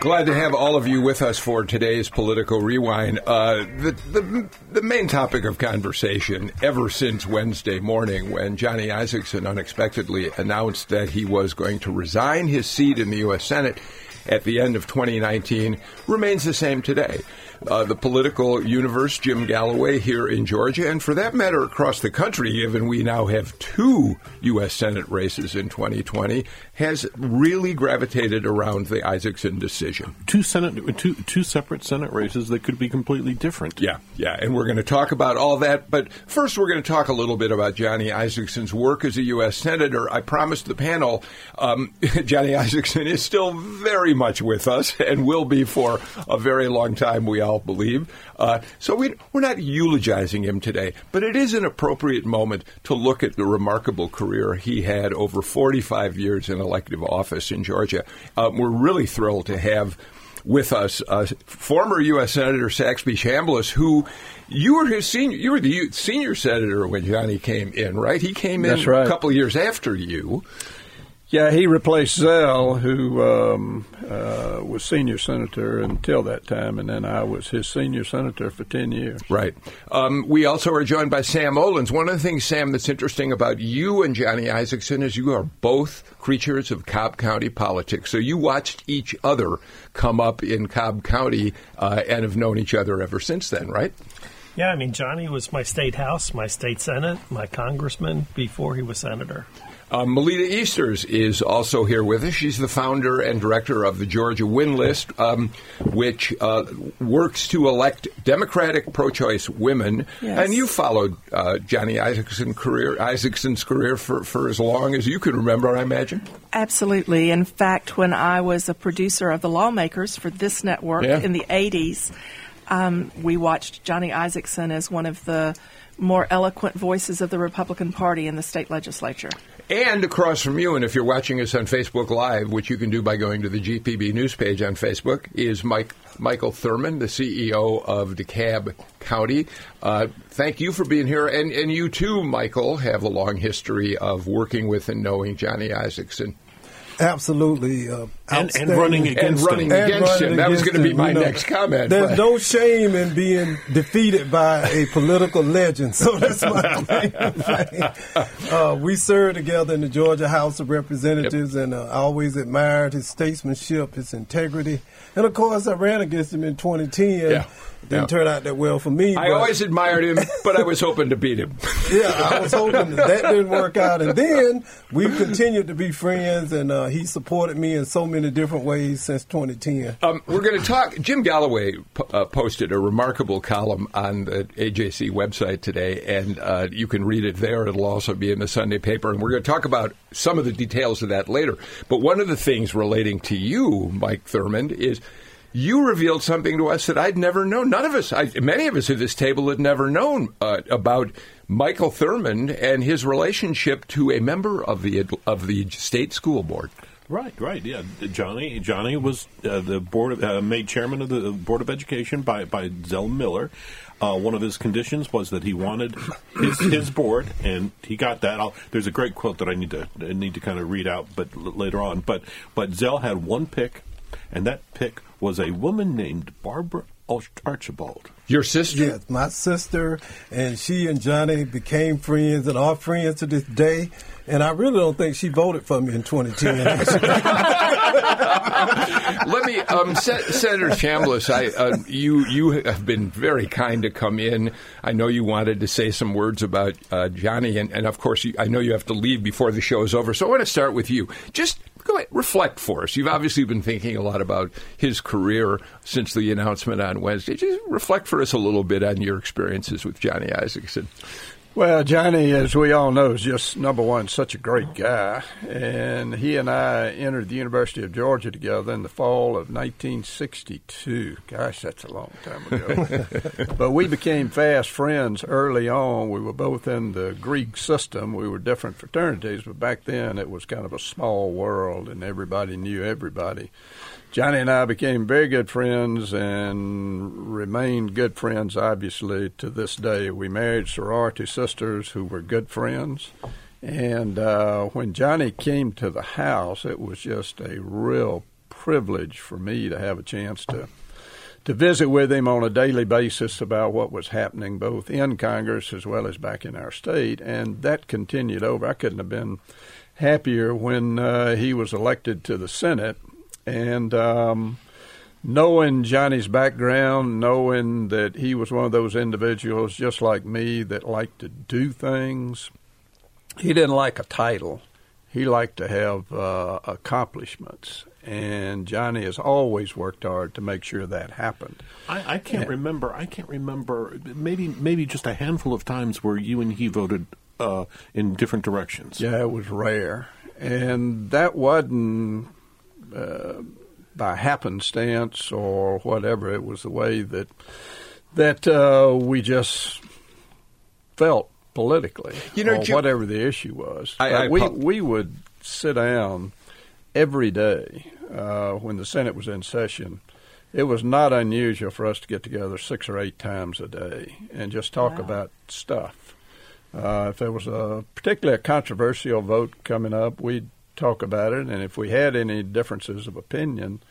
Glad to have all of you with us for today's political rewind. Uh, the, the, the main topic of conversation ever since Wednesday morning, when Johnny Isakson unexpectedly announced that he was going to resign his seat in the U.S. Senate at the end of 2019, remains the same today uh, the political universe, Jim Galloway here in Georgia, and for that matter, across the country, given we now have two U.S. Senate races in 2020, has really gravitated around the Isakson decision. Two Senate, two two separate Senate races that could be completely different. Yeah, yeah, and we're going to talk about all that. But first, we're going to talk a little bit about Johnny Isakson's work as a U.S. senator. I promised the panel um, Johnny Isakson is still very much with us and will be for a very long time. We all all believe. Uh, so we, we're not eulogizing him today, but it is an appropriate moment to look at the remarkable career he had over 45 years in elective office in Georgia. Uh, we're really thrilled to have with us uh, former U.S. Senator Saxby Chambliss, who you were his senior. You were the senior senator when Johnny came in, right? He came in right. a couple of years after you. Yeah, he replaced Zell, who um, uh, was senior senator until that time, and then I was his senior senator for 10 years. Right. Um, we also are joined by Sam Olens. One of the things, Sam, that's interesting about you and Johnny Isakson is you are both creatures of Cobb County politics. So you watched each other come up in Cobb County uh, and have known each other ever since then, right? Yeah, I mean, Johnny was my state house, my state senate, my congressman before he was senator. Uh, Melita Easters is also here with us. She's the founder and director of the Georgia Win List, um, which uh, works to elect Democratic pro-choice women. Yes. And you followed uh, Johnny Isakson career, Isakson's career for, for as long as you can remember, I imagine. Absolutely. In fact, when I was a producer of the Lawmakers for this network Yeah. in the 80s, um, we watched Johnny Isakson as one of the more eloquent voices of the Republican Party in the state legislature. And across from you, and if you're watching us on Facebook Live, which you can do by going to the GPB news page on Facebook, is Mike Michael Thurmond, the CEO of DeKalb County. Uh, thank you for being here, and and you too, Michael, have a long history of working with and knowing Johnny Isakson. Absolutely, uh, And- and running against And running And against running him. That was going to be my you know. next comment. There's but- no shame in being defeated by a political legend, so that's my claim. Uh, we served together in the Georgia House of Representatives, and uh, I always admired his statesmanship, his integrity, and of course, I ran against him in 2010. Yeah. Didn't Yeah. turn out that well for me. I but- always admired him, but I was hoping to beat him. yeah, I was hoping that, that didn't work out, and then we've continued to be friends, and uh, he supported me in so many different ways since 2010. Um, we're going to talk. Jim Galloway p- uh, posted a remarkable column on the AJC website today, and uh, you can read it there. It'll also be in the Sunday paper, and we're going to talk about some of the details of that later. But one of the things relating to you, Mike Thurmond, is you revealed something to us that I'd never known. None of us, I, many of us at this table, had never known uh, about Michael Thurmond and his relationship to a member of the of the state school board. Right, right, yeah. Johnny, Johnny was uh, the board of, uh, made chairman of the board of education by by Zell Miller. Uh, one of his conditions was that he wanted his his board, and he got that. I'll, there's a great quote that I need to I need to kind of read out, but l- later on. But but Zell had one pick, and that pick was a woman named Barbara Archibald. Your sister? Yes, my sister and she and Johnny became friends and are friends to this day. And I really don't think she voted for me in 2010. Let me, um, Sen- Senator Chambliss. I, uh, you, you have been very kind to come in. I know you wanted to say some words about uh, Johnny, and, and of course, you, I know you have to leave before the show is over. So I want to start with you. Just go ahead, reflect for us. You've obviously been thinking a lot about his career since the announcement on Wednesday. Just reflect for us a little bit on your experiences with Johnny Isakson. Well, Johnny, as we all know, is just number one, such a great guy. And he and I entered the University of Georgia together in the fall of 1962. Gosh, that's a long time ago. but we became fast friends early on. We were both in the Greek system. We were different fraternities, but back then it was kind of a small world and everybody knew everybody. Johnny and I became very good friends and remained good friends, obviously, to this day. We married sorority sisters who were good friends. And uh, when Johnny came to the house, it was just a real privilege for me to have a chance to to visit with him on a daily basis about what was happening both in Congress as well as back in our state. And that continued over. I couldn't have been happier when uh, he was elected to the Senate and um, knowing Johnny's background, knowing that he was one of those individuals just like me that liked to do things, he didn't like a title. He liked to have uh, accomplishments. And Johnny has always worked hard to make sure that happened. I, I can't remember. I can't remember. Maybe maybe just a handful of times where you and he voted uh, in different directions. Yeah, it was rare, and that wasn't uh, by happenstance or whatever. It was the way that that uh, we just felt politically, you know, Jim, whatever the issue was. I, I, we we would sit down every day uh, when the Senate was in session. It was not unusual for us to get together six or eight times a day and just talk wow. about stuff. Uh, if there was a particularly a controversial vote coming up, we'd talk about it, and if we had any differences of opinion,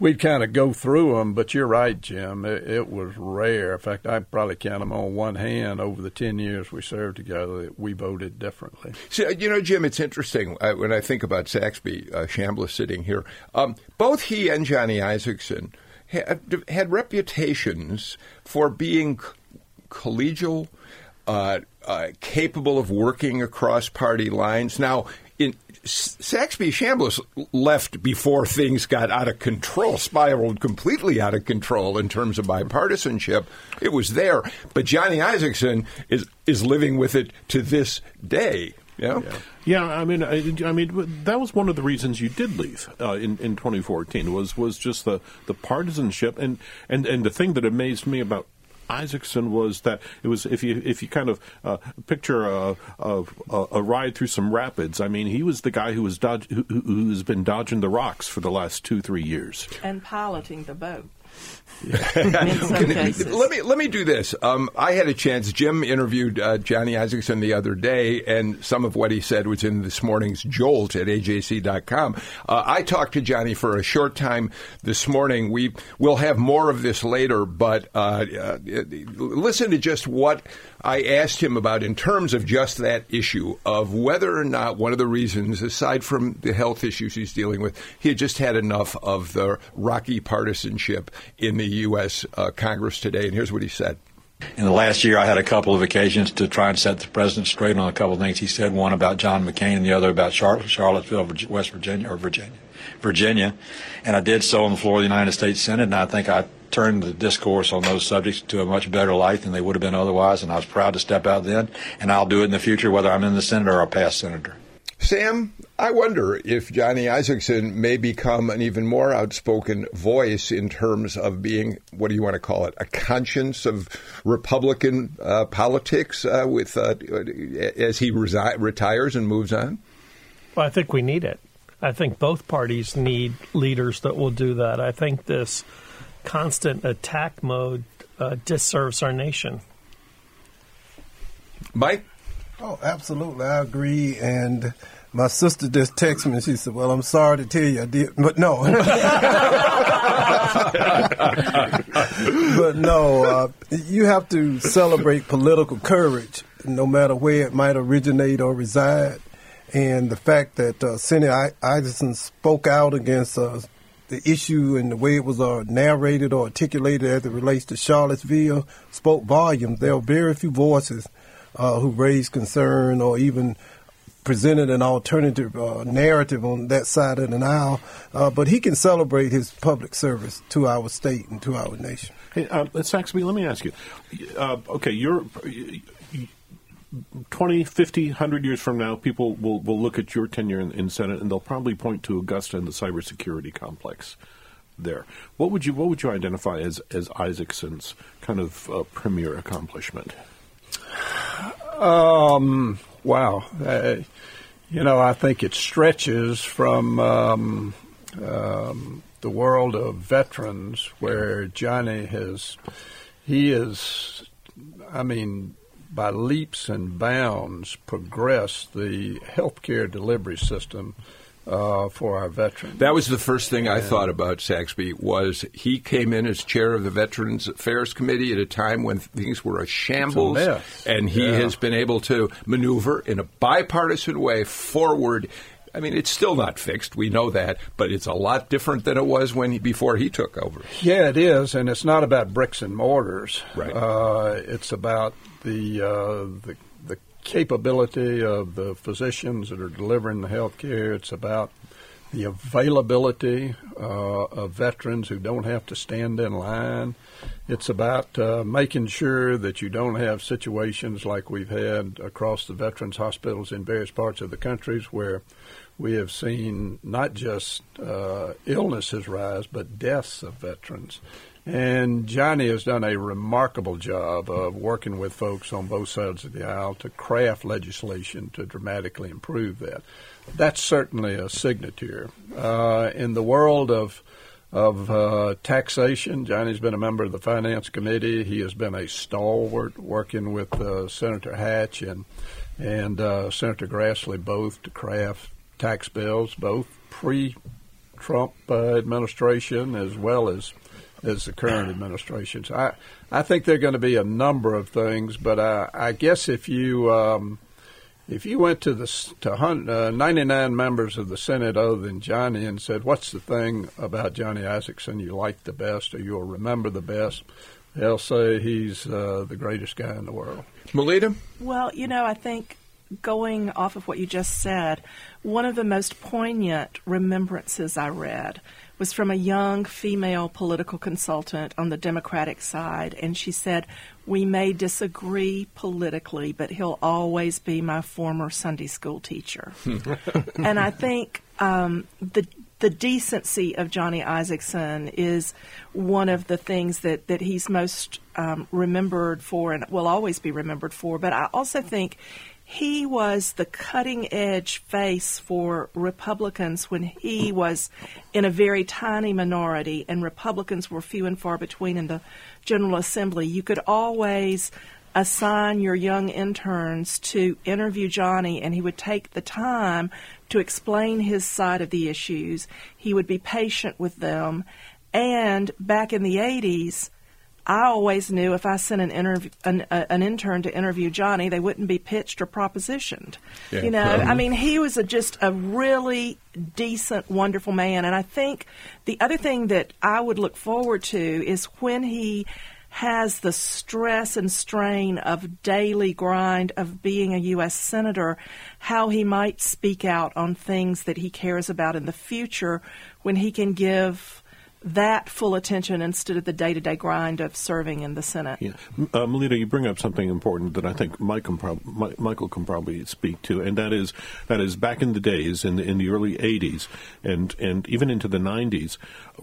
we'd kind of go through them. But you're right, Jim. It, it, was rare. In fact, I probably count them on one hand over the ten years we served together that we voted differently. So, you know, Jim, it's interesting uh, when I think about Saxby uh, sitting here. Um, both he and Johnny Isakson had, had reputations for being collegial. Uh, uh, capable of working across party lines. Now, in Saxby Chambliss left before things got out of control, spiraled completely out of control in terms of bipartisanship. It was there, but Johnny Isakson is is living with it to this day. Yeah. yeah, yeah. I mean, I, I, mean, that was one of the reasons you did leave uh, in in 2014 was was just the the partisanship and and and the thing that amazed me about Isakson was that it was if you if you kind of uh, picture a, a, a ride through some rapids. I mean, he was the guy who was dodge, who, who's been dodging the rocks for the last two three years and piloting the boat. let me let me do this. Um, I had a chance. Jim interviewed uh, Johnny Isakson the other day, and some of what he said was in this morning's Jolt at AJC.com. Uh, I talked to Johnny for a short time this morning. We will have more of this later, but uh, uh listen to just what I asked him about in terms of just that issue of whether or not one of the reasons, aside from the health issues he's dealing with, he had just had enough of the rocky partisanship in the U.S. Uh, Congress today. And here's what he said. In the last year, I had a couple of occasions to try and set the president straight on a couple of things he said. One about John McCain, and the other about Charlottesville, West Virginia, or Virginia, Virginia. And I did so on the floor of the United States Senate, and I think I turned the discourse on those subjects to a much better light than they would have been otherwise. And I was proud to step out then, and I'll do it in the future, whether I'm in the Senate or a past senator. Sam, I wonder if Johnny Isakson may become an even more outspoken voice in terms of being, what do you want to call it, a conscience of Republican uh, politics uh, with uh, as he resi- retires and moves on. Well, I think we need it. I think both parties need leaders that will do that. I think this constant attack mode uh, disserves our nation. Mike? Oh, absolutely. I agree. And my sister just texted me and she said, Well, I'm sorry to tell you I did, but no. but no, uh, you have to celebrate political courage, no matter where it might originate or reside. And the fact that uh, Senator Isakson spoke out against uh, the issue and the way it was uh, narrated or articulated as it relates to Charlottesville spoke volumes. There are very few voices uh, who raised concern or even presented an alternative uh, narrative on that side of the aisle. Uh, but he can celebrate his public service to our state and to our nation. Hey, uh, Saxby, let me ask you. Uh, okay, you're 20, 50, 100 years from now, people will, will look at your tenure in, in Senate and they'll probably point to Augusta and the cybersecurity complex there. What would you what would you identify as as Isakson's kind of uh, premier accomplishment? Um, wow. Uh, you know, I think it stretches from um, um, the world of veterans, where Johnny has, he is, I mean, by leaps and bounds, progressed the healthcare delivery system uh, for our veterans. That was the first thing I thought about Saxby was he came in as chair of the Veterans Affairs Committee at a time when things were a shambles, a and he Yeah. has been able to maneuver in a bipartisan way forward. I mean, it's still not fixed. We know that, but it's a lot different than it was when he, before he took over. Yeah, it is, and it's not about bricks and mortars. Right. Uh, it's about the, uh, the the capability of the physicians that are delivering the health care. It's about the availability uh, of veterans who don't have to stand in line. It's about uh, making sure that you don't have situations like we've had across the veterans hospitals in various parts of the countries where we have seen not just uh, illnesses rise, but deaths of veterans. And Johnny has done a remarkable job of working with folks on both sides of the aisle to craft legislation to dramatically improve that. That's certainly a signature. Uh, in the world of of uh, taxation, Johnny's been a member of the Finance Committee. He has been a stalwart working with uh, Senator Hatch and and uh, Senator Grassley both to craft tax bills, both pre-Trump uh, administration as well as as the current administration. So I I think there are going to be a number of things, but I, I guess if you um, if you went to the to hun- uh, 99 members of the Senate other than Johnny and said, "What's the thing about Johnny Isakson you like the best, or you'll remember the best?" They'll say he's uh, the greatest guy in the world. Melita? Well, you know, I think going off of what you just said, one of the most poignant remembrances I read was from a young female political consultant on the Democratic side, and she said, We may disagree politically, but he'll always be my former Sunday school teacher. and I think um, the the decency of Johnny Isakson is one of the things that, that he's most um, remembered for and will always be remembered for. But I also think he was the cutting edge face for Republicans when he was in a very tiny minority and Republicans were few and far between in the General Assembly. You could always assign your young interns to interview Johnny, and he would take the time to explain his side of the issues. He would be patient with them. And back in the 80s, I always knew if I sent an, interv- an, uh, an intern to interview Johnny, they wouldn't be pitched or propositioned. Yeah. You know, I mean, he was a, just a really decent, wonderful man. And I think the other thing that I would look forward to is when he has the stress and strain of daily grind of being a U.S. Senator, how he might speak out on things that he cares about in the future when he can give that full attention instead of the day to day grind of serving in the Senate. Yeah. M- Uh, Melita, you bring up something important that I think Mike can prob- Mi- Michael can probably speak to, and that is that is back in the days in the, in the early '80s and and even into the '90s,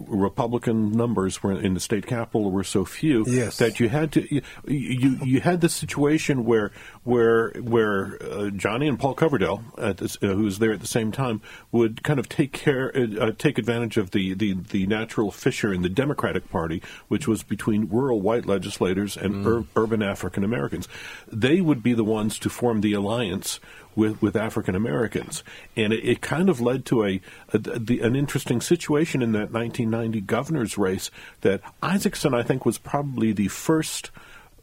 Republican numbers were in the state capitol were so few Yes. that you had to you you, you had this situation where where where uh, Johnny and Paul Coverdell, at this, uh, who was there at the same time, would kind of take care uh, uh, take advantage of the, the the natural fissure in the Democratic Party, which was between rural white legislators and mm. ur- urban African Americans. They would be the ones to form the alliance with, with African Americans, and it, it kind of led to a, a the, an interesting situation in that 1990 governor's race. That Isakson, I think, was probably the first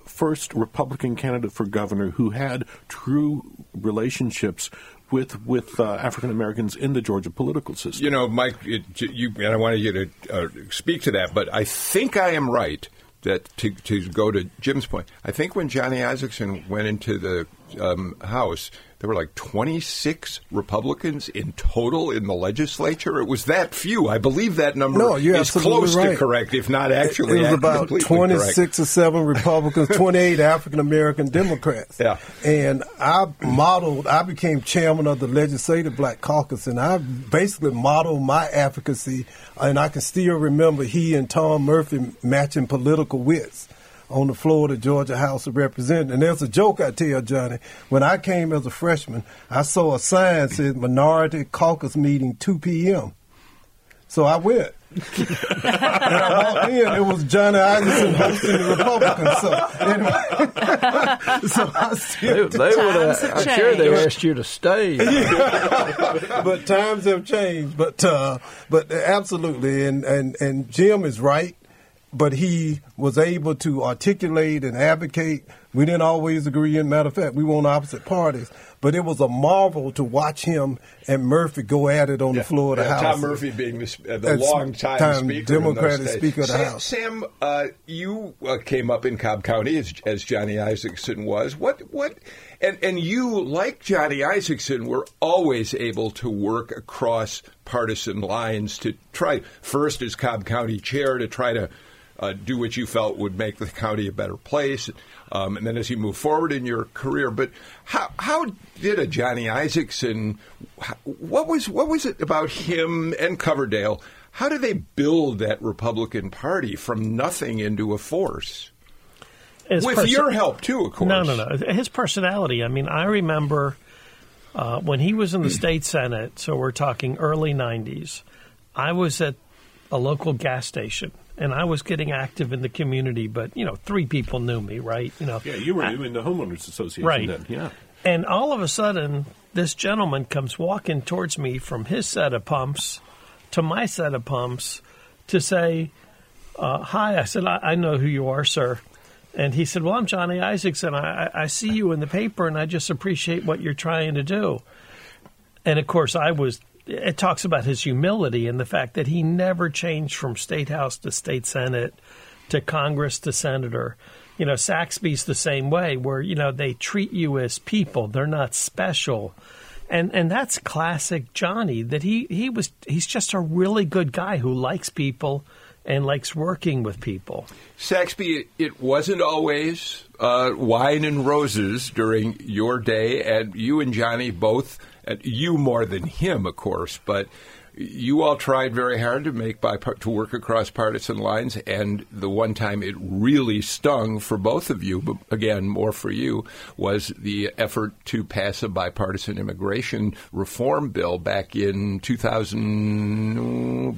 first Republican candidate for governor who had true relationships with with uh, African Americans in the Georgia political system. You know, Mike, it, you, and I wanted you to uh, speak to that, but I think I am right that to, to go to Jim's point, I think when Johnny Isakson went into the um, House, there were like 26 Republicans in total in the legislature. It was that few. I believe that number No, you're is close right. to correct, if not actually it was about 26 correct. or 7 Republicans, 28 African American Democrats. Yeah. And I modeled, I became chairman of the Legislative Black Caucus, and I basically modeled my advocacy, and I can still remember he and Tom Murphy matching political wits on the floor of the Georgia House of Representatives. And there's a joke I tell Johnny. When I came as a freshman, I saw a sign that said Minority Caucus Meeting 2 p.m. So I went. and I walked in, it was Johnny Isakson hosting the Republicans. So anyway, so I They, still, they would Times have, have I'm sure they asked you to stay. but times have changed. But uh, but absolutely, and, and and Jim is right. But he was able to articulate and advocate. We didn't always agree. In matter of fact, we were on opposite parties. But it was a marvel to watch him and Murphy go at it on the floor of the Yeah, House. Tom Murphy being the, uh, the long-time time speaker, Democratic in those days. Speaker of the Sam, House. Sam, uh, you uh, came up in Cobb County as, as Johnny Isakson was. What, what, and and you, like Johnny Isakson, were always able to work across partisan lines to try first as Cobb County chair to try to. Uh, do what you felt would make the county a better place, um, and then as you move forward in your career. But how how did a Johnny Isakson? What was what was it about him and Coverdell? How do they build that Republican Party from nothing into a force? His With perso- your help too, of course. No, no, no. His personality. I mean, I remember uh, when he was in the state senate. So we're talking early '90s. I was at a local gas station, and I was getting active in the community. But you know, three people knew me, right? You know, Yeah, you were in the homeowners association Right. then. Yeah. And all of a sudden, this gentleman comes walking towards me from his set of pumps to my set of pumps to say, uh, Hi. I said, I, I know who you are, sir. And he said, Well, I'm Johnny Isakson. I, I I see you in the paper, and I just appreciate what you're trying to do. And of course, I was. It talks about his humility and the fact that he never changed from state house to state senate to Congress to senator. You know, Saxby's the same way, where you know they treat you as people; they're not special, and and that's classic Johnny. That he he was he's just a really good guy who likes people and likes working with people. Saxby, it, wasn't always uh, wine and roses during your day, and you and Johnny both, and you more than him, of course, but you all tried very hard to make by to work across partisan lines, and the one time it really stung for both of you, but again more for you, was the effort to pass a bipartisan immigration reform bill back in 2000.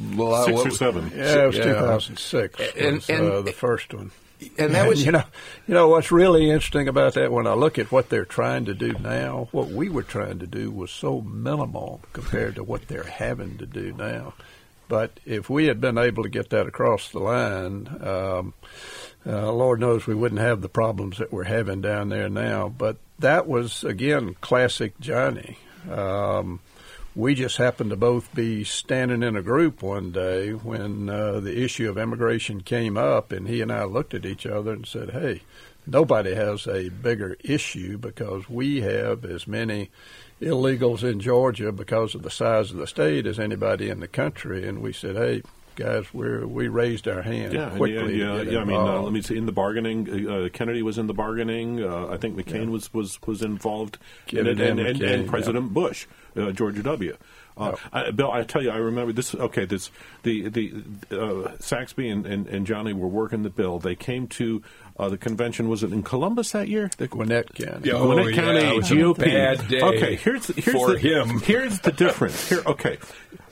Six or seven. Yeah, it was Yeah. 2006. And- was, and- uh, the first one. And that was you know, you know what's really interesting about that. When I look at what they're trying to do now, what we were trying to do was so minimal compared to what they're having to do now. But if we had been able to get that across the line, um, uh, Lord knows we wouldn't have the problems that we're having down there now. But that was again classic Johnny. Um, we just happened to both be standing in a group one day when uh, the issue of immigration came up, and he and I looked at each other and said, "Hey, nobody has a bigger issue because we have as many illegals in Georgia because of the size of the state as anybody in the country." And we said, "Hey." Guys, we we raised our hand Yeah, quickly. yeah, to yeah, get yeah. I mean, uh, let me see. In the bargaining, uh, Kennedy was in the bargaining. Uh, I think McCain was, was was involved in it, Kennedy and, and and, McCain, and yeah. President Bush, uh, George W. Uh, I, Bill, I tell you, I remember this. Okay, this the the uh, Saxby and, and, and Johnny were working the bill. They came to uh, the convention. Was it in Columbus that year? The, Gwinnett County. Yeah, Gwinnett Oh, County yeah, it was a GOP. bad day okay, here's here's for the, him. Here's the difference. Here, okay,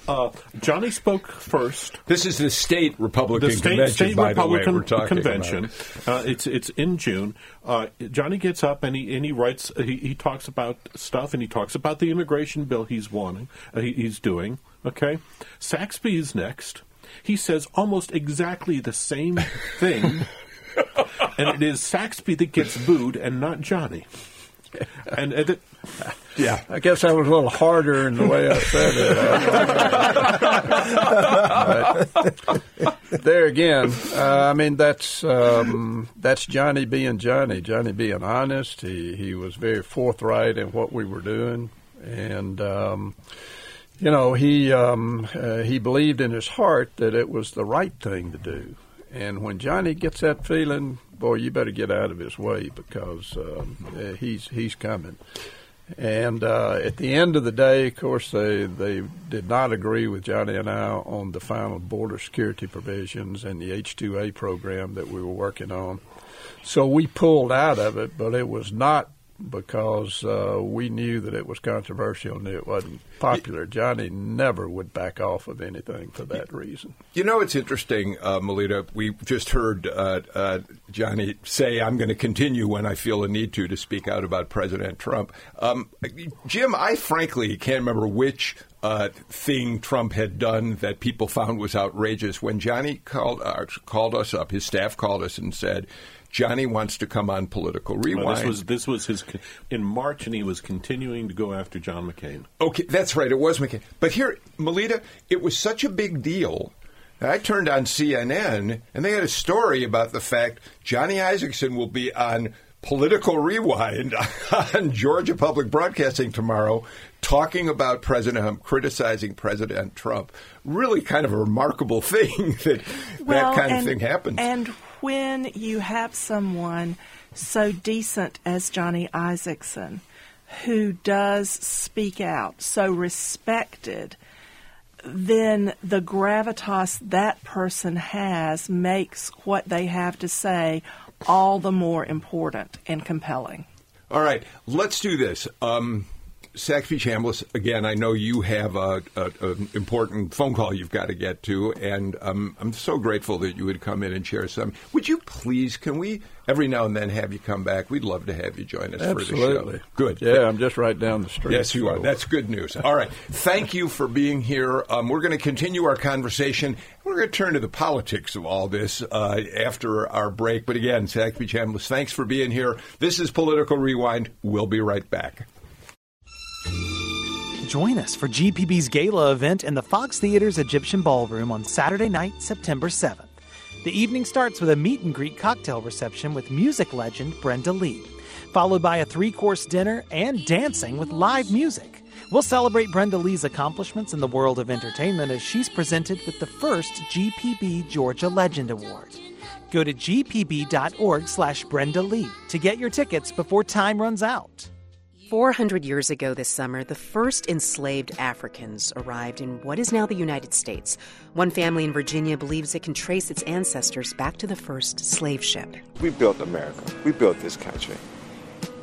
uh, Johnny spoke first. This is the state Republican the state, convention, state by Republican the way. We're convention. Uh, it's it's in June. Uh, Johnny gets up and he and he writes. He, he talks about stuff and he talks about the immigration bill he's wanting. Uh, he, he's doing. Okay, Saxby is next. He says almost exactly the same thing, and it is Saxby that gets booed and not Johnny. And, and it, Yeah, I guess I was a little harder in the way I said it. there again, uh, I mean that's um, that's Johnny being Johnny. Johnny being honest. He he was very forthright in what we were doing, and um, you know he um, uh, he believed in his heart that it was the right thing to do. And when Johnny gets that feeling, boy, you better get out of his way because um, uh, he's he's coming. And uh, at the end of the day, of course, they they did not agree with Johnny and I on the final border security provisions and the H-2A program that we were working on. So we pulled out of it, but it was not because uh, we knew that it was controversial and it wasn't popular. Johnny never would back off of anything for that reason. You know, it's interesting, uh, Melita. We just heard uh, uh, Johnny say, I'm going to continue when I feel a need to to speak out about President Trump. Um, Jim, I frankly can't remember which uh, thing Trump had done that people found was outrageous. When Johnny called uh, called us up, his staff called us and said, Johnny wants to come on political rewind. Well, this was this was his in March, and he was continuing to go after John McCain. Okay, that's right. It was McCain. But here, Melita, it was such a big deal. I turned on CNN, and they had a story about the fact Johnny Isakson will be on Political Rewind on Georgia Public Broadcasting tomorrow, talking about President Trump, criticizing President Trump. Really, kind of a remarkable thing that well, that kind and, of thing happens. And when you have someone so decent as Johnny Isakson, who does speak out, so respected, then the gravitas that person has makes what they have to say all the more important and compelling. All right, let's do this. Um, Saxby Chambliss, again, I know you have an important phone call you've got to get to, and um, I'm so grateful that you would come in and share some. Would you please, can we every now and then have you come back? We'd love to have you join us Absolutely. for the show. Good. Yeah, I'm just right down the street. Yes, you are. That's good news. All right. Thank you for being here. Um, we're going to continue our conversation. We're going to turn to the politics of all this uh, after our break. But again, Saxby Chambliss, thanks for being here. This is Political Rewind. We'll be right back. Join us for GPB's gala event in the Fox Theater's Egyptian Ballroom on Saturday night, September 7th. The evening starts with a meet and greet cocktail reception with music legend Brenda Lee, followed by a three course dinner and dancing with live music. We'll celebrate Brenda Lee's accomplishments in the world of entertainment as she's presented with the first GPB Georgia Legend Award. Go to gpb.org slash Brenda Lee to get your tickets before time runs out. 400 years ago this summer, the first enslaved Africans arrived in what is now the United States. One family in Virginia believes it can trace its ancestors back to the first slave ship. We built America. We built this country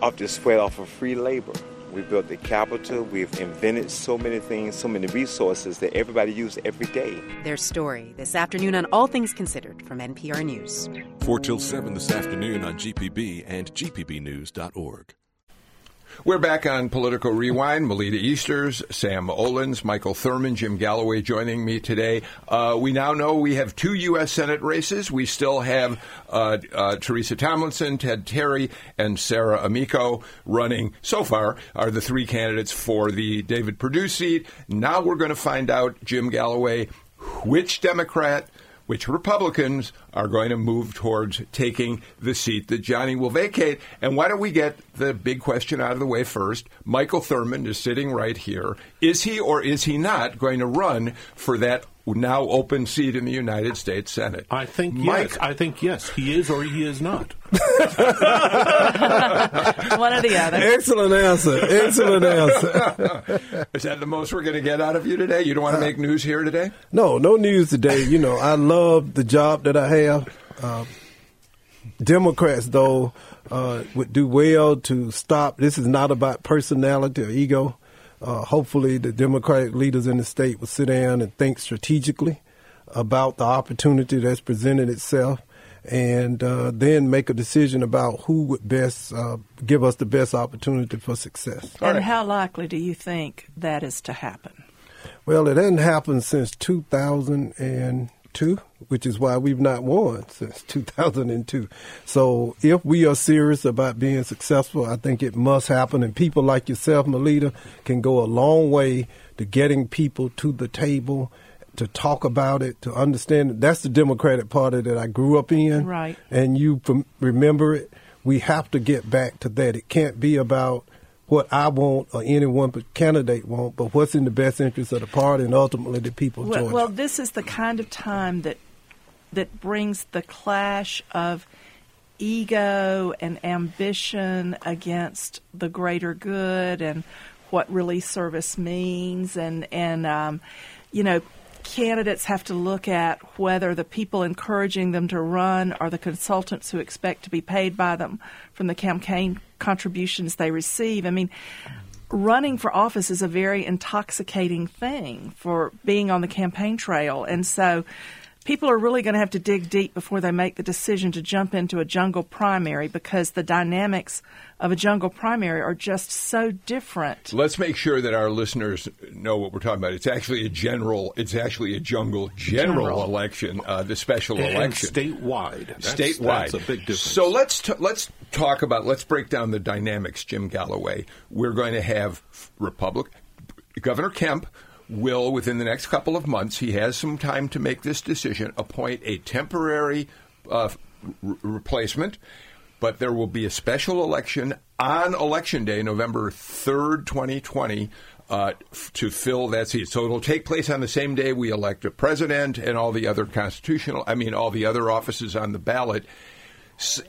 off the sweat off of free labor. We built the capital. We've invented so many things, so many resources that everybody uses every day. Their story this afternoon on All Things Considered from NPR News. 4 till 7 this afternoon on GPB and GPBnews.org. We're back on Political Rewind. Melita Easters, Sam Olens, Michael Thurmond, Jim Galloway joining me today. Uh, we now know we have two U.S. Senate races. We still have uh, uh, Teresa Tomlinson, Ted Terry, and Sarah Amico running. So far, are the three candidates for the David Perdue seat. Now we're going to find out, Jim Galloway, which Democrat which Republicans are going to move towards taking the seat that Johnny will vacate. And why don't we get the big question out of the way first? Michael Thurmond is sitting right here. Is he or is he not going to run for that now open seat in the United States Senate? I think Mike, yes. I think yes. He is or he is not. One or the other. Excellent answer. Excellent answer. is that the most we're going to get out of you today? You don't want to make news here today? No, no news today. You know, I love the job that I have. Uh, Democrats, though, uh, would do well to stop. This is not about personality or ego. Uh, hopefully, the Democratic leaders in the state will sit down and think strategically about the opportunity that's presented itself and uh, then make a decision about who would best uh, give us the best opportunity for success. And right. how likely do you think that is to happen? Well, it hasn't happened since 2002, which is why we've not won since 2002. So if we are serious about being successful, I think it must happen. And people like yourself, Melita, can go a long way to getting people to the table to talk about it, to understand it. That's the Democratic Party that I grew up in. Right. And you from, remember it. We have to get back to that. It can't be about what I want or any one candidate want, but what's in the best interest of the party and ultimately the people Well, well, this is the kind of time that that brings the clash of ego and ambition against the greater good and what really service means and and um, you know candidates have to look at whether the people encouraging them to run are the consultants who expect to be paid by them from the campaign contributions they receive. I mean, running for office is a very intoxicating thing for being on the campaign trail. And so people are really going to have to dig deep before they make the decision to jump into a jungle primary because the dynamics of a jungle primary are just so different. Let's make sure that our listeners know what we're talking about. It's actually a general. It's actually a jungle general, General. election, uh, the special And- and election, statewide. That's- statewide. that's a big difference. So let's t- let's talk about. Let's break down the dynamics. Jim Galloway. We're going to have Republic Governor Kemp. Will within the next couple of months, he has some time to make this decision. Appoint a temporary uh, r- replacement but there will be a special election on election day, November 3rd, 2020, uh, f- to fill that seat. So it'll take place on the same day we elect a president and all the other constitutional, I mean, all the other offices on the ballot.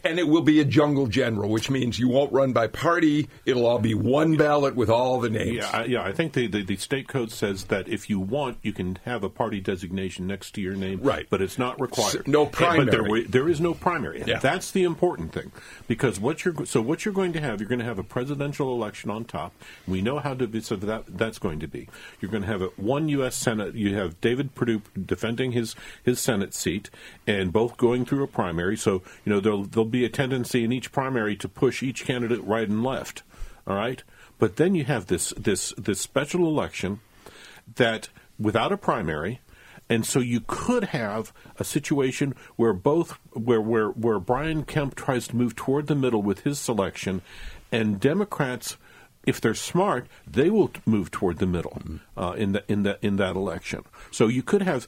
And it will be a jungle general, which means you won't run by party. It'll all be one ballot with all the names. Yeah, I, yeah. I think the, the, the state code says that if you want, you can have a party designation next to your name. Right. but it's not required. No And- But there, primary. there is no primary. Yeah. That's the important thing, because what you're so what you're going to have, you're going to have a presidential election on top. We know how divisive that that's going to be. You're going to have a, one U.S. Senate. You have David Perdue defending his his Senate seat, and both going through a primary. So you know there'll there'll be a tendency in each primary to push each candidate right and left. All right, but then you have this this this special election that without a primary. And so you could have a situation where both where where where Brian Kemp tries to move toward the middle with his selection, and Democrats, if they're smart, they will move toward the middle uh, in the in that in that election. So you could have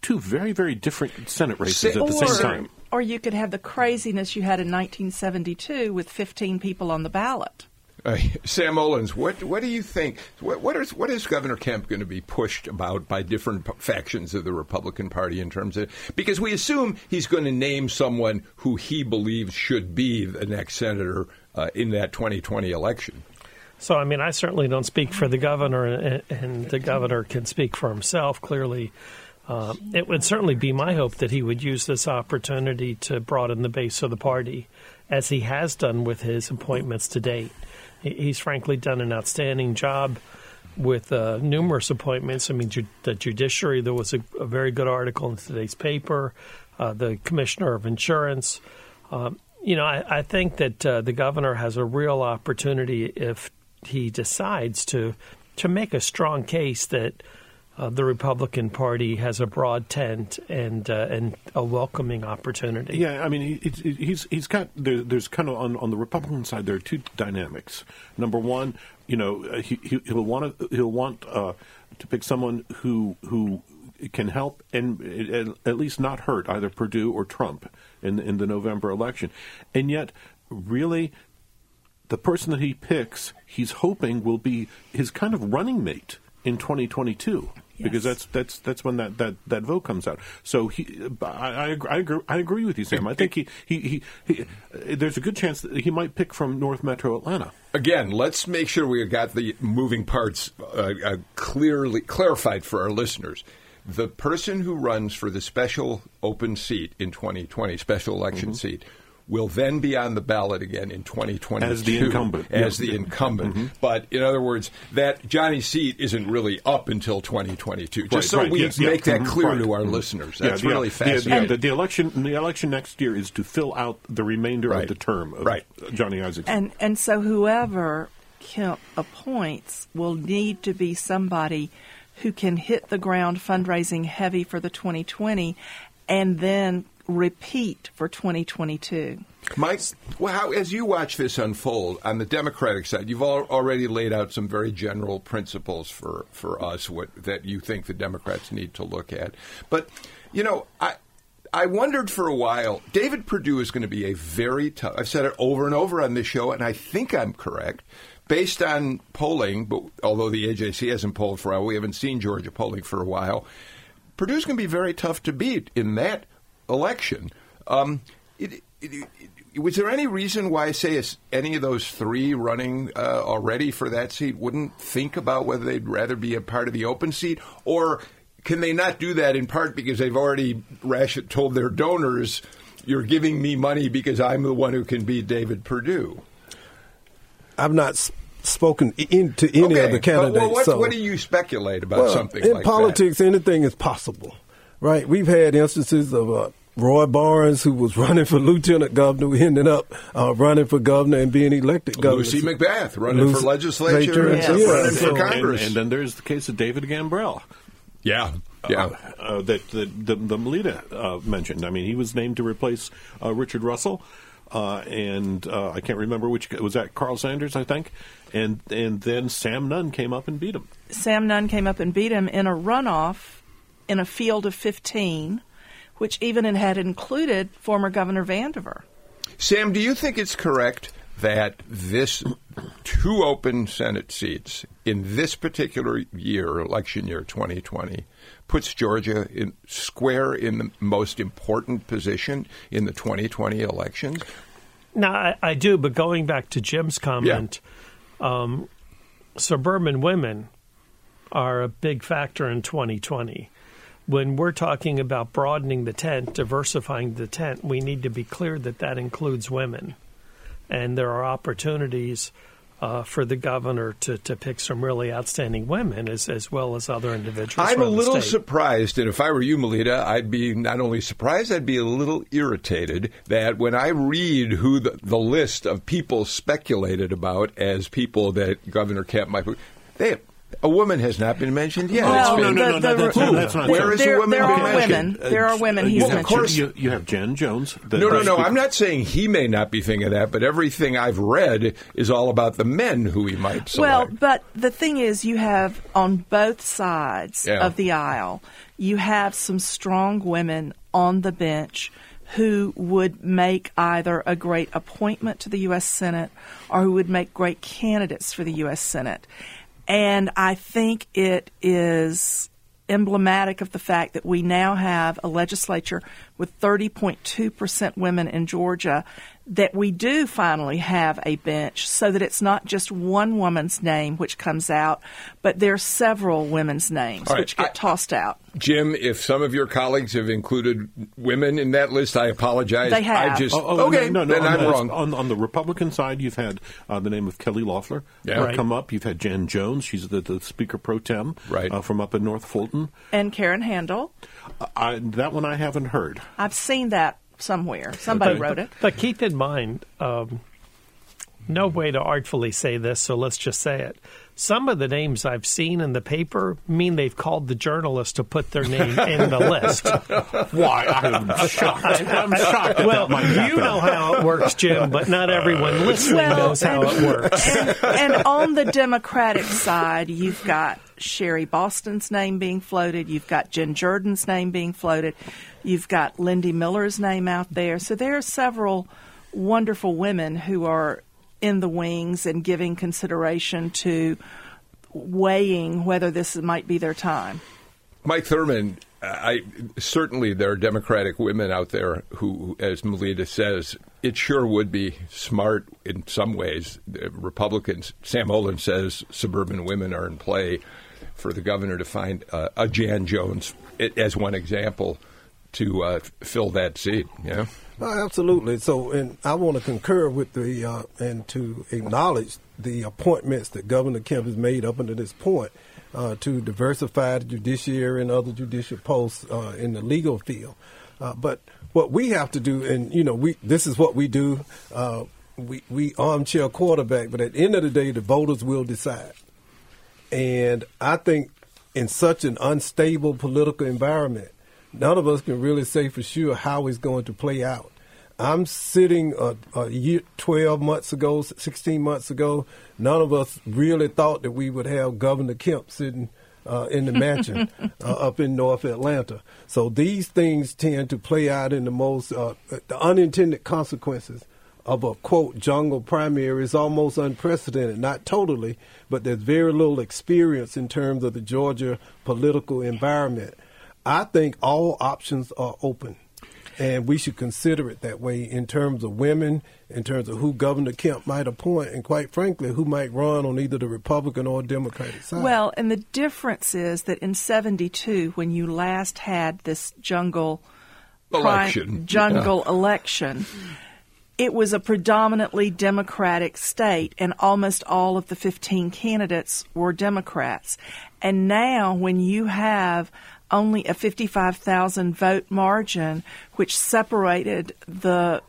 two very very different Senate races at the same time. Or you could have the craziness you had in 1972 with 15 people on the ballot. Uh, Sam Olens, what what do you think? What what is what is Governor Kemp going to be pushed about by different p- factions of the Republican Party in terms of because we assume he's going to name someone who he believes should be the next senator uh, in that 2020 election. So, I mean, I certainly don't speak for the governor, and, and the governor can speak for himself. Clearly, uh, it would certainly be my hope that he would use this opportunity to broaden the base of the party, as he has done with his appointments to date. He's frankly done an outstanding job with uh, numerous appointments. I mean, ju- the judiciary, there was a, a very good article in today's paper, uh, the commissioner of insurance. Um, you know, I, I think that uh, the governor has a real opportunity if he decides to to make a strong case that uh, the Republican Party has a broad tent and uh, and a welcoming opportunity. Yeah, I mean, he, he's he's got there, there's kind of on, on the Republican side there are two dynamics. Number one, you know, uh, he, he'll want to he'll want uh, to pick someone who who can help and at least not hurt either Perdue or Trump in in the November election, and yet really. The person that he picks, he's hoping will be his kind of running mate in 2022 because that's that's that's when that, that, that vote comes out. So he, I, I, agree, I agree I agree with you, Sam. I think he, he, he, he there's a good chance that he might pick from North Metro Atlanta. Again, let's make sure we have got the moving parts uh, uh, clearly clarified for our listeners. The person who runs for the special open seat in 2020, special election Mm-hmm. seat, will then be on the ballot again in 2022 As the incumbent. As Yeah. the incumbent. Mhm. But in other words, that Johnny's seat isn't really up until 2022. Just Right, so right, we yes, yeah, make that mhm, clear right, to our mhm. listeners. Yeah, That's the- really the- fascinating. The, the election, the election next year is to fill out the remainder Right. of the term of Right. Johnny Isaacs. And and so whoever Kemp appoints will need to be somebody who can hit the ground fundraising heavy for the 2020 and then repeat for 2022. Mike, well, how, as you watch this unfold on the Democratic side, you've al- already laid out some very general principles for, for us what, that you think the Democrats need to look at. But, you know, I, I wondered for a while, David Perdue is going to be a very tough, I've said it over and over on this show, and I think I'm correct. Based on polling, but although the AJC hasn't polled for a while, we haven't seen Georgia polling for a while. Perdue's going to be very tough to beat in that election. Um, it, it, it, was there any reason why, say, any of those three running uh, already for that seat wouldn't think about whether they'd rather be a part of the open seat, or can they not do that in part because they've already rash- told their donors, "You're giving me money because I'm the one who can beat David Perdue"? I've not spoken in, to any okay, of the candidates. Well, what, so, what, do you speculate about well, something in like politics? That? Anything is possible, right? We've had instances of uh, Roy Barnes, who was running for lieutenant governor, who ended up uh, running for governor and being elected governor. Lucy McBath running Lucy, for legislature, yes. and yeah. running so, for Congress. And, and, then there's the case of David Gambrell. Yeah, yeah. Uh, uh, that, that the, the Melita uh, mentioned. I mean, he was named to replace uh, Richard Russell. Uh, and uh, I can't remember which was that Carl Sanders, I think, and and then Sam Nunn came up and beat him. Sam Nunn came up and beat him in a runoff in a field of 15, which even had included former Governor Vandiver. Sam, do you think it's correct that this two open Senate seats in this particular year, election year 2020, puts Georgia in square in the most important position in the 2020 elections? No, I, I do, but going back to Jim's comment, yeah. um, suburban women are a big factor in 2020. When we're talking about broadening the tent, diversifying the tent, we need to be clear that that includes women. And there are opportunities uh, for the governor to, to pick some really outstanding women as, as well as other individuals. I'm a little surprised, and if I were you, Melita, I'd be not only surprised, I'd be a little irritated that when I read who the, the list of people speculated about as people that Governor Kemp might put, they have a woman has not been mentioned yet. Oh, well, no, no, no, the, no, that's, the, not, that's not Where true. there, the woman there are women. Uh, there are women he's you Well, have, of course- you, you have Jen Jones. No, no, no. speaker- I'm not saying he may not be thinking of that, but everything I've read is all about the men who he might select. Well, but the thing is, you have on both sides Yeah. of the aisle, you have some strong women on the bench who would make either a great appointment to the U.S. Senate or who would make great candidates for the U.S. Senate. And I think it is emblematic of the fact that we now have a legislature with 30.2% women in Georgia, that we do finally have a bench so that it's not just one woman's name which comes out, but there are several women's names All right, which get I- tossed out. Jim, if some of your colleagues have included women in that list, I apologize. They have. I just Oh, oh, okay. no, no, then no, I'm on the- wrong. On, on the Republican side, you've had uh, the name of Kelly Loeffler Yeah. uh, Right. come up. You've had Jan Jones. She's the, the Speaker pro tem Right. uh, from up in North Fulton. And Karen Handel, Uh, I, that one I haven't heard. I've seen that somewhere. Somebody but, wrote it. But keep in mind, um, no way to artfully say this, so let's just say it. Some of the names I've seen in the paper mean they've called the journalist to put their name in the list. Why? I'm shocked. I'm shocked. Well, that might you know how it works, Jim, but not uh, everyone listening Well, knows how it works. and, and on the Democratic side, you've got Sherry Boston's name being floated. You've got Jen Jordan's name being floated. You've got Lindy Miller's name out there. So there are several wonderful women who are in the wings and giving consideration to weighing whether this might be their time. Mike Thurmond, I certainly there are Democratic women out there who, as Melita says, it sure would be smart in some ways. The Republicans, Sam Olens says, suburban women are in play for the governor to find uh, a Jan Jones as one example to uh, fill that seat. Yeah. Absolutely. So, and I want to concur with the uh, and to acknowledge the appointments that Governor Kemp has made up until this point uh, to diversify the judiciary and other judicial posts uh, in the legal field. Uh, but what we have to do, and you know, we this is what we do. Uh, we we armchair quarterback, but at the end of the day, the voters will decide. And I think in such an unstable political environment, none of us can really say for sure how it's going to play out. I'm sitting a, a year, 12 months ago, 16 months ago. None of us really thought that we would have Governor Kemp sitting uh, in the mansion uh, up in North Atlanta. So these things tend to play out in the most uh, the unintended consequences of a quote jungle primary is almost unprecedented. Not totally, but there's very little experience in terms of the Georgia political environment. I think all options are open and we should consider it that way in terms of women, in terms of who Governor Kemp might appoint, and quite frankly, who might run on either the Republican or Democratic side. Well, and the difference is that in 72, when you last had this jungle election, jungle yeah. election, it was a predominantly Democratic state, and almost all of the 15 candidates were Democrats. And now, when you have only a 55,000 vote margin, which separated the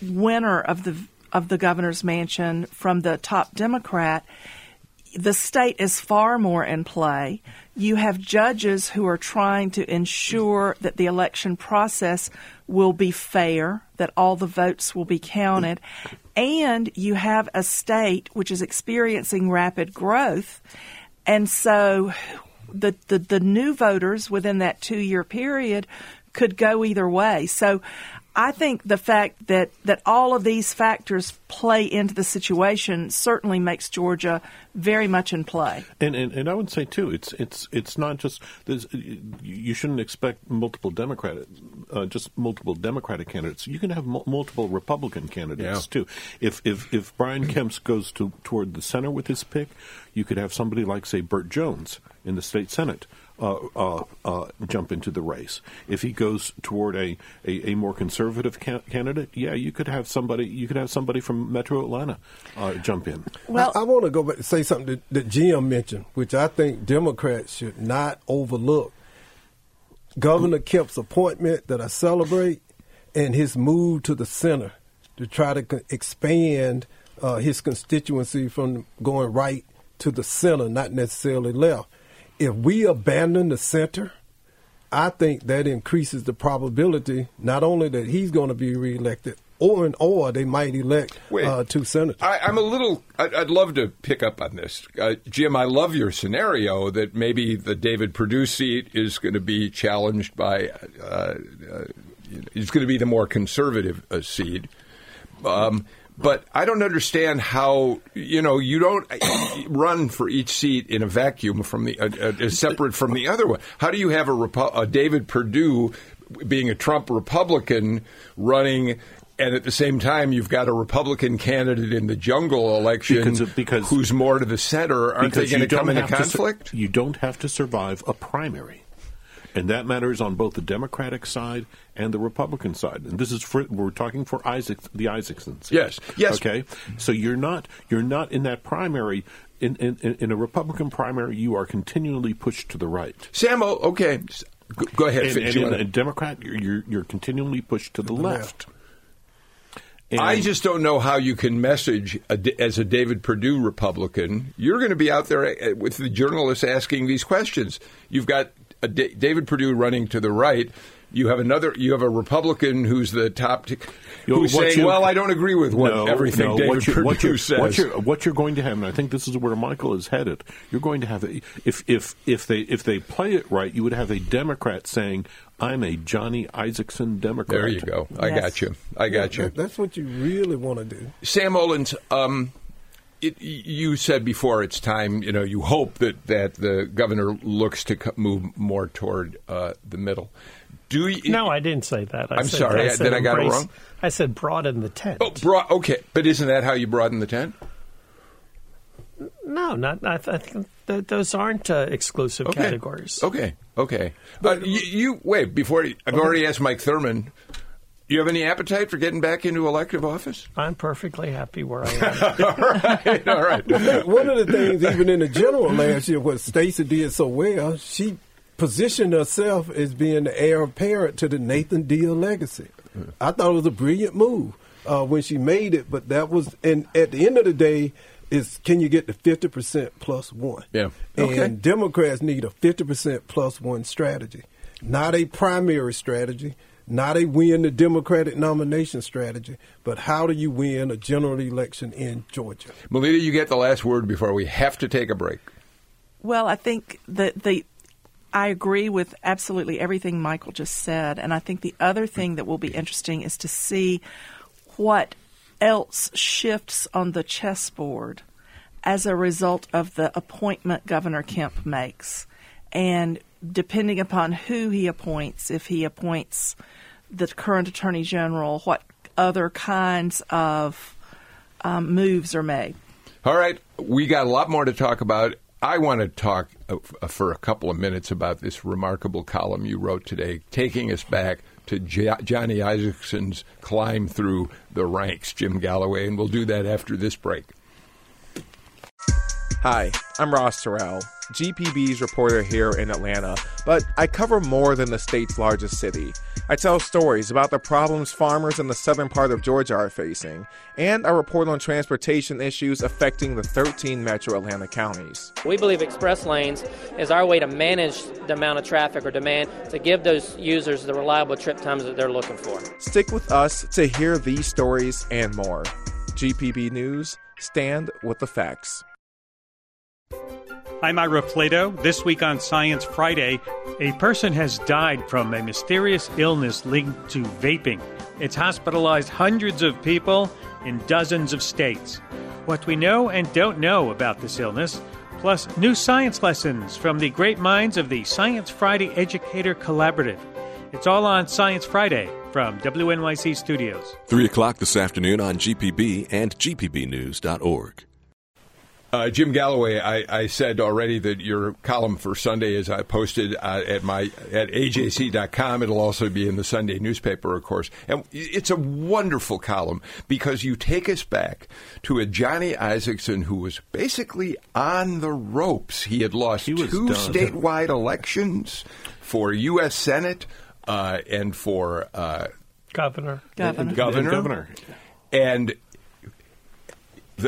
winner of the of the governor's mansion from the top Democrat. The state is far more in play. You have judges who are trying to ensure that the election process will be fair, that all the votes will be counted, and you have a state which is experiencing rapid growth. And so the, the, the new voters within that two year period could go either way. So I think the fact that, that all of these factors play into the situation certainly makes Georgia very much in play. And, and, and I would say too, it's it's it's not just you shouldn't expect multiple Democratic, uh, just multiple Democratic candidates. You can have m- multiple Republican candidates yeah. too. If if if Brian Kemp goes to toward the center with his pick, you could have somebody like say Burt Jones in the state senate uh, uh, uh, jump into the race. If he goes toward a, a, a more conservative ca- candidate, yeah, you could have somebody you could have somebody from Metro Atlanta uh, jump in. Well, I, I want to go back and say something that, that Jim mentioned, which I think Democrats should not overlook. Governor Kemp's appointment that I celebrate, and his move to the center to try to expand uh, his constituency from going right to the center, not necessarily left if we abandon the center, I think that increases the probability not only that he's going to be reelected, or in or they might elect Wait, uh, two senators. I, am a little. I'd, I'd, love to pick up on this, uh, Jim. I love your scenario that maybe the David Perdue seat is going to be challenged by. Uh, uh, it's going to be the more conservative uh, seat. Um, but I don't understand how you know you don't run for each seat in a vacuum from the uh, uh, separate from the other one. How do you have a, Repu- a David Perdue being a Trump Republican running and at the same time, you've got a Republican candidate in the jungle election because, because who's more to the center. Aren't they going to come into conflict? Su- you don't have to survive a primary. And that matters on both the Democratic side and the Republican side. And this is for we're talking for Isaac the Isaksons. Yes. Yes. Okay. So you're not you're not in that primary in, in, in a Republican primary, you are continually pushed to the right. Sam, okay, go ahead. And, and in a Democrat, you're, you're continually pushed to the, the left. And I just don't know how you can message a, as a David Perdue Republican. You're going to be out there uh, with the journalists asking these questions. You've got D- David Perdue running to the right. You have another. You have a Republican who's the top. T- who's saying, you, "Well, I don't agree with what no, everything no, David what Perdue what you're, says." What you're, what you're, going to have, and I think this is where Michael is headed. You're going to have a, if if if they if they play it right, you would have a Democrat saying, "I'm a Johnny Isakson Democrat." There you go. I yes. got you. I got yeah, you. That's what you really want to do, Sam Olens. Um, it, you said before it's time. You know, you hope that that the governor looks to move more toward uh, the middle. Do you, no, I didn't say that. I am sorry. I did I got it wrong? I said broaden the tent. Oh, broad. Okay, but isn't that how you broaden the tent? No, not. I, th- I think th- those aren't uh, exclusive okay. categories. Okay, okay. But you, you wait before. I've okay. already asked Mike Thurmond you have any appetite for getting back into elective office? I'm perfectly happy where I am. all right, all right. One of the things, even in the general last year, what Stacey did so well, she positioned herself as being the heir apparent to the Nathan Deal legacy. I thought it was a brilliant move uh, when she made it, but that was, and at the end of the day, is can you get the 50% plus one? Yeah. Okay. And Democrats need a 50% plus one strategy. not a primary strategy, not a win the Democratic nomination strategy, but how do you win a general election in Georgia? Melita, you get the last word before we have to take a break. Well, I think that the I agree with absolutely everything Michael just said, and I think the other thing that will be interesting is to see what else shifts on the chessboard as a result of the appointment Governor Kemp makes. And depending upon who he appoints, if he appoints the current Attorney General, what other kinds of um, moves are made. All right, we got a lot more to talk about. I want to talk uh, for a couple of minutes about this remarkable column you wrote today, taking us back to J- Johnny Isakson's climb through the ranks, Jim Galloway, and we'll do that after this break. Hi, I'm Ross Terrell, GPB's reporter here in Atlanta, but I cover more than the state's largest city. I tell stories about the problems farmers in the southern part of Georgia are facing, and I report on transportation issues affecting the 13 metro Atlanta counties. We believe express lanes is our way to manage the amount of traffic or demand to give those users the reliable trip times that they're looking for. Stick with us to hear these stories and more. GPB News, stand with the facts. I'm Ira Flatow. This week on Science Friday, a person has died from a mysterious illness linked to vaping. It's hospitalized hundreds of people in dozens of states. What we know and don't know about this illness, plus new science lessons from the great minds of the Science Friday Educator Collaborative. It's all on Science Friday from WNYC Studios. 3 o'clock this afternoon on GPB and GPBnews.org. Uh, Jim Galloway, I, I, said already that your column for Sunday is I posted uh, at my at ajc.com. It'll also be in the Sunday newspaper, of course. And it's a wonderful column because you take us back to a Johnny Isakson who was basically on the ropes. He had lost he two done. statewide elections for U.S. Senate uh, and for uh, governor. Governor. Governor. And governor. And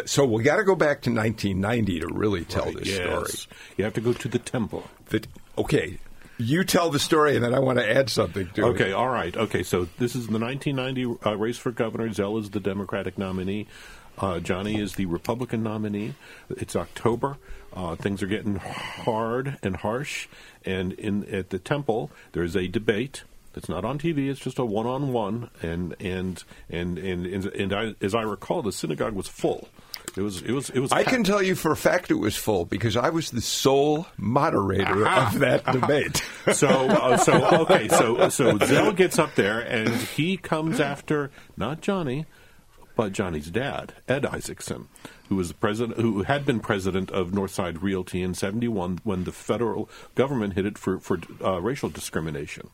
so we got to go back to 1990 to really tell right, this yes. story. You have to go to the temple. The, okay, you tell the story, and then I want to add something to okay, it. Okay, all right. Okay, so this is the 1990 uh, race for governor. Zell is the Democratic nominee. Uh, Johnny is the Republican nominee. It's October. Uh, things are getting hard and harsh, and in at the temple there is a debate. It's not on TV. It's just a one-on-one, and and and and and, and I, as I recall, the synagogue was full. It was. It was. It was. I packed. can tell you for a fact it was full because I was the sole moderator Aha. of that debate. So, uh, so okay, so so Zell gets up there and he comes after not Johnny, but Johnny's dad, Ed Isakson, who was the president, who had been president of Northside Realty in '71 when the federal government hit it for for uh, racial discrimination.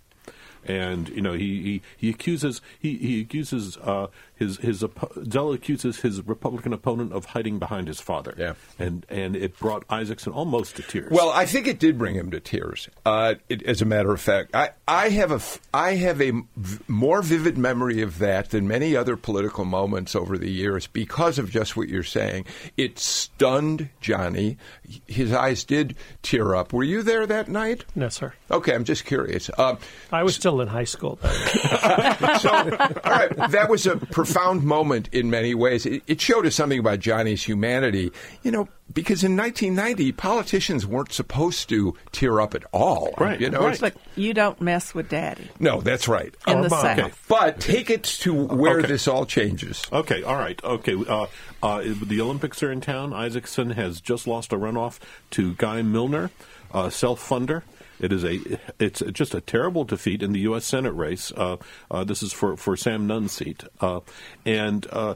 And you know he, he, he accuses he, he accuses uh, his his Zell accuses his Republican opponent of hiding behind his father. Yeah. and and it brought Isakson almost to tears. Well, I think it did bring him to tears. Uh, it, as a matter of fact, I, I have a f- I have a v- more vivid memory of that than many other political moments over the years because of just what you're saying. It stunned Johnny. His eyes did tear up. Were you there that night? No, sir. Okay, I'm just curious. Um, I was still in high school. so, all right, that was a profound moment in many ways. It, it, showed us something about Johnny's humanity, you know, because in 1990, politicians weren't supposed to tear up at all. Right. You know, right. But you don't mess with daddy. No, that's right. In the Okay. South. But take it to where Okay. this all changes. Okay, all right, okay. Uh, uh, the Olympics are in town. Isakson has just lost a runoff to Guy Milner, uh, self-funder. It is a it's just a terrible defeat in the U.S. Senate race. Uh, uh, this is for, for Sam Nunn's seat, uh, and uh,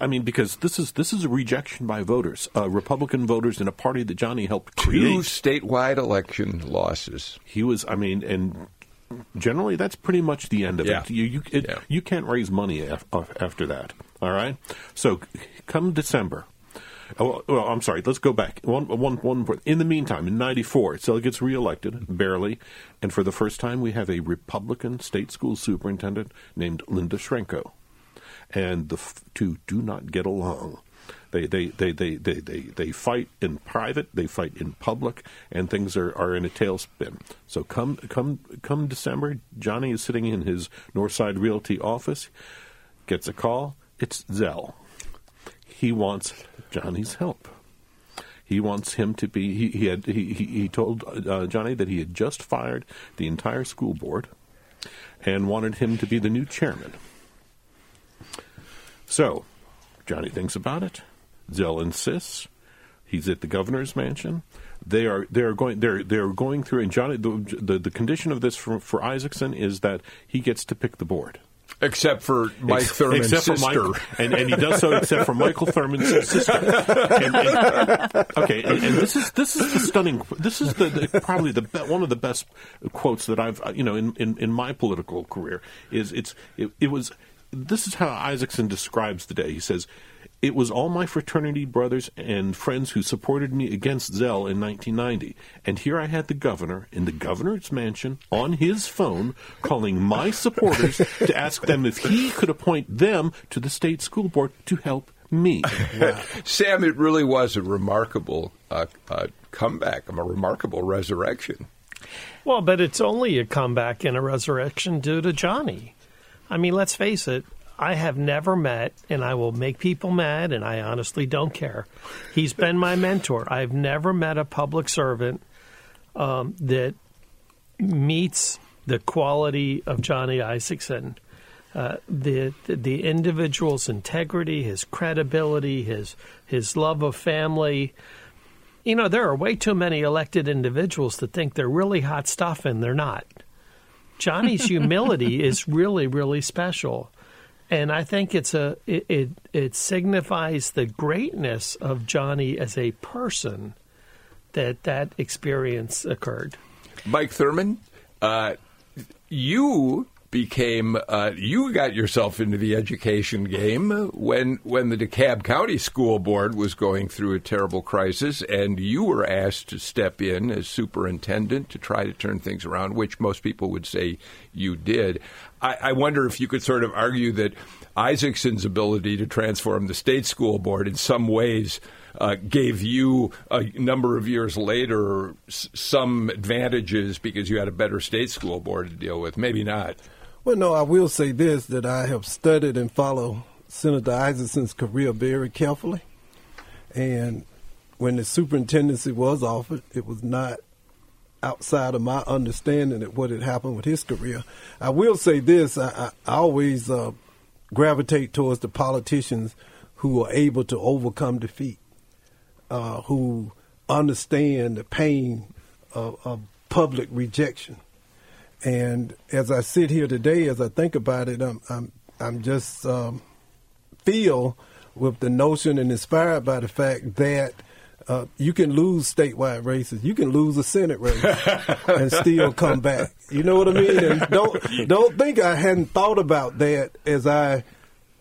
I mean because this is this is a rejection by voters, uh, Republican voters in a party that Johnny helped create. Two statewide election losses. He was, I mean, and generally that's pretty much the end of Yeah. it. You you, it, Yeah. you can't raise money af- after that. All right. So come December. Oh, well, I'm sorry. Let's go back. One, one, one. In the meantime, in '94, Zell gets reelected barely, and for the first time, we have a Republican state school superintendent named Linda Schrenko, and the two do not get along. They, they, they, they, they, they, they fight in private, they fight in public, and things are, are in a tailspin. So come come come December, Johnny is sitting in his Northside Realty office, gets a call. It's Zell. He wants Johnny's help. He wants him to be. He, he had. He, he, told uh, Johnny that he had just fired the entire school board, and wanted him to be the new chairman. So, Johnny thinks about it. Zell insists. He's at the governor's mansion. They are they are going they're they're going through and Johnny the the, the condition of this for, for Isakson is that he gets to pick the board. Except for Mike Ex- Thurmond's except for sister. Mike, and, and he does so except for Michael Thurmond's sister. And- and- okay, and, and this is this is the stunning. This is the, the probably the be, one of the best quotes that I've uh, you know in, in, in my political career is it's it, it was this is how Isakson describes the day. He says. It was all my fraternity brothers and friends who supported me against Zell in 1990. And here I had the governor in the governor's mansion on his phone calling my supporters to ask them if he could appoint them to the state school board to help me. Sam, it really was a remarkable uh, uh, comeback, a remarkable resurrection. Well, but it's only a comeback and a resurrection due to Johnny. I mean, let's face it. I have never met, and I will make people mad, and I honestly don't care. He's been my mentor. I've never met a public servant um, that meets the quality of Johnny Isakson. Uh, the, the the individual's integrity, his credibility, his his love of family. You know, there are way too many elected individuals that think they're really hot stuff, and they're not. Johnny's humility is really, really special, and I think it's a it, it it signifies the greatness of Johnny as a person that that experience occurred. Mike Thurmond, uh, you became uh, you got yourself into the education game when when the DeKalb County School Board was going through a terrible crisis, and you were asked to step in as superintendent to try to turn things around, which most people would say you did. I, I wonder if you could sort of argue that Isakson's ability to transform the state school board in some ways uh, gave you a number of years later s- some advantages because you had a better state school board to deal with. Maybe not. Well, no, I will say this that I have studied and followed Senator Isakson's career very carefully. And when the superintendency was offered, it was not outside of my understanding of what had happened with his career. I will say this I, I, I always uh, gravitate towards the politicians who are able to overcome defeat, uh, who understand the pain of, of public rejection. And as I sit here today, as I think about it, I'm I'm I'm just um, feel with the notion and inspired by the fact that uh, you can lose statewide races, you can lose a Senate race, and still come back. You know what I mean? And don't don't think I hadn't thought about that as I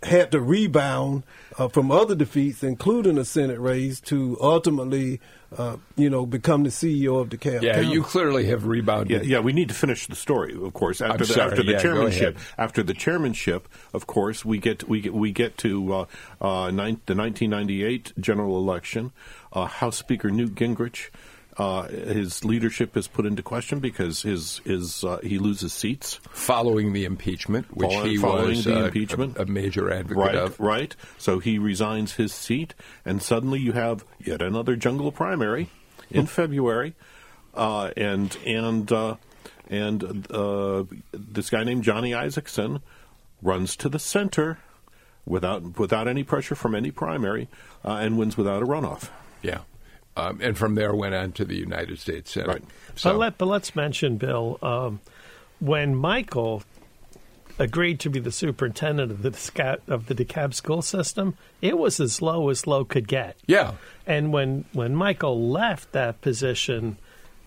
had to rebound uh, from other defeats, including a Senate race, to ultimately, uh, you know, become the CEO of the DeKalb. Yeah, County. you clearly have rebounded. Yeah, yeah, we need to finish the story, of course. After, I'm the, sorry, after the yeah, go chairmanship, ahead. after the chairmanship, of course, we get we get we get to uh, uh, nine, the 1998 general election. Uh, House Speaker Newt Gingrich, uh, his leadership is put into question because his his uh, he loses seats following the impeachment, which Following- he following was the uh, impeachment. a, a major advocate right, of. Right. So he resigns his seat, and suddenly you have yet another jungle primary in February, uh, and and uh, and uh, this guy named Johnny Isakson runs to the center without without any pressure from any primary, uh, and wins without a runoff. Yeah. Um, and from there went on to the United States Senate. Right. But, let, but let's mention, Bill, um, when Michael agreed to be the superintendent of the DeKalb, of the DeKalb school system, it was as low as low could get. Yeah. And when when Michael left that position,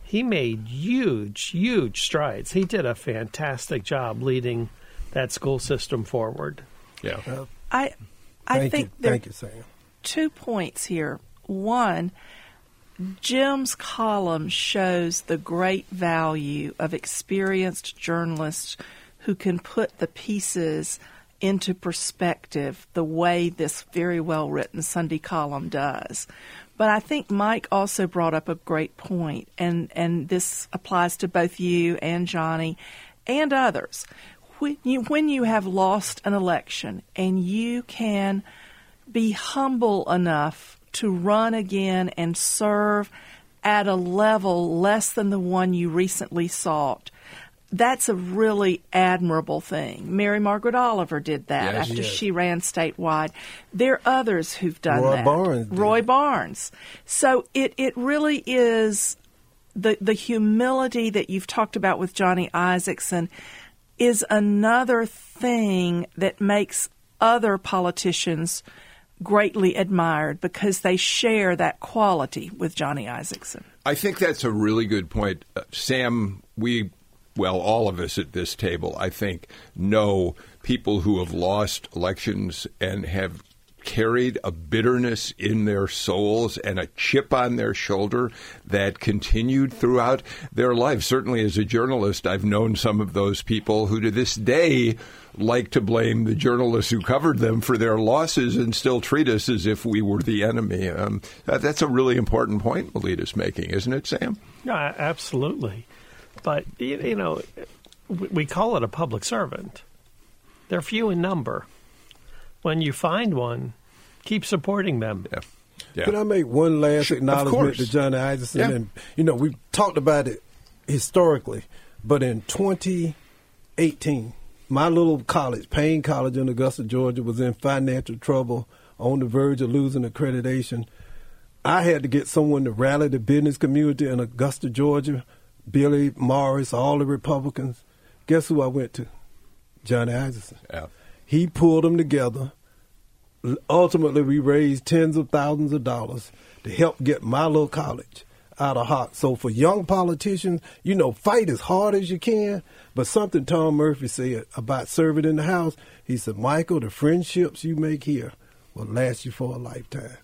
he made huge, huge strides. He did a fantastic job leading that school system forward. Yeah. I I Thank think you. there Thank you, Sam. two points here. One, Jim's column shows the great value of experienced journalists who can put the pieces into perspective the way this very well written Sunday column does. But I think Mike also brought up a great point, and, and this applies to both you and Johnny and others. When you, when you have lost an election and you can be humble enough to run again and serve at a level less than the one you recently sought, that's a really admirable thing. Mary Margaret Oliver did that Yes. after Yes. she ran statewide. There are others who've done Roy that. Barnes. Roy Barnes. So it, it really is the the humility that you've talked about with Johnny Isakson is another thing that makes other politicians greatly admired because they share that quality with Johnny Isakson. I think that's a really good point. Uh, Sam, we, well, all of us at this table, I think, know people who have lost elections and have carried a bitterness in their souls and a chip on their shoulder that continued throughout their life. Certainly, as a journalist, I've known some of those people who to this day like to blame the journalists who covered them for their losses and still treat us as if we were the enemy. Um, that, that's a really important point Melita's making, isn't it, Sam? No, absolutely. But, you, know, we call it a public servant. They're few in number. When you find one, keep supporting them. Yeah. Can I make one last Sure, acknowledgement to Johnny Isakson? Yeah. And you know, we've talked about it historically, but in 2018, my little college, Paine College in Augusta, Georgia, was in financial trouble, on the verge of losing accreditation. I had to get someone to rally the business community in Augusta, Georgia. Billy Morris, all the Republicans. Guess who I went to? Johnny Isakson. Yeah. He pulled them together. Ultimately, we raised tens of thousands of dollars to help get my little college out of hot. So for young politicians, you know, fight as hard as you can. But something Tom Murphy said about serving in the House, he said, Michael, the friendships you make here will last you for a lifetime.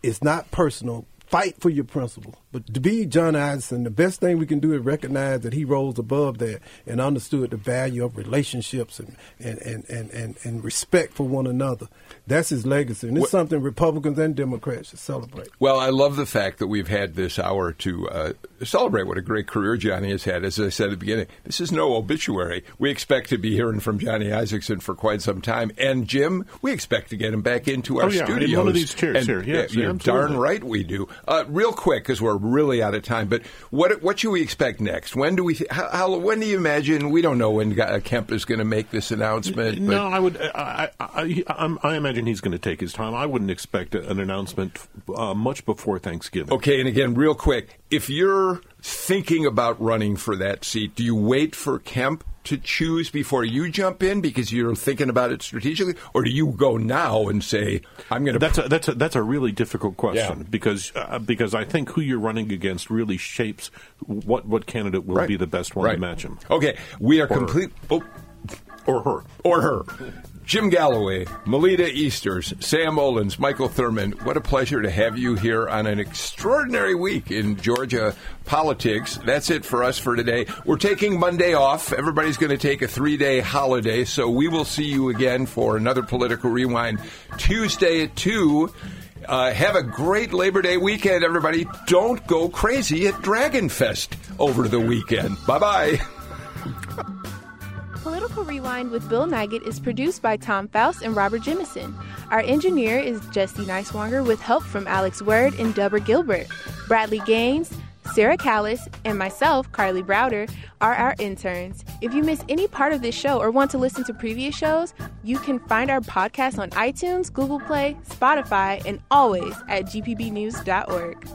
It's not personal. Fight for your principle. But to be John Isakson, the best thing we can do is recognize that he rose above that and understood the value of relationships and, and, and, and, and, and respect for one another. That's his legacy. And it's something Republicans and Democrats should celebrate. Well, I love the fact that we've had this hour to uh, celebrate what a great career Johnny has had. As I said at the beginning, this is no obituary. We expect to be hearing from Johnny Isakson for quite some time. And Jim, we expect to get him back into our Oh, yeah, in one of these chairs And, here. Yes, yeah, you're absolutely. darn right we do. Uh, real quick, because we're really out of time. But what what should we expect next? When do we? How, how, when do you imagine? We don't know when uh, Kemp is going to make this announcement. But No, I would. I, I, I, I'm- imagine he's going to take his time. I wouldn't expect an announcement uh, much before Thanksgiving. Okay, and again, real quick, if you're thinking about running for that seat, do you wait for Kemp to choose before you jump in because you're thinking about it strategically, or do you go now and say, "I'm going to"? That's a, that's a, that's a really difficult question because uh, because I think who you're running against really shapes what what candidate will Right. be the best one Right. to match him. Okay, we are Or- complete. Oh, or her. Or her. Jim Galloway, Melita Easters, Sam Olens, Michael Thurmond. What a pleasure to have you here on an extraordinary week in Georgia politics. That's it for us for today. We're taking Monday off. Everybody's going to take a three day holiday, so we will see you again for another political rewind Tuesday at 2. Uh, have a great Labor Day weekend, everybody. Don't go crazy at Dragon Fest over the weekend. Bye bye. Political Rewind with Bill Nigut is produced by Tom Faust and Robert Jemison. Our engineer is Jesse Neiswanger with help from Alex Word and Deborah Gilbert. Bradley Gaines, Sarah Callis, and myself, Carly Browder, are our interns. If you miss any part of this show or want to listen to previous shows, you can find our podcast on iTunes, Google Play, Spotify, and always at gpbnews.org.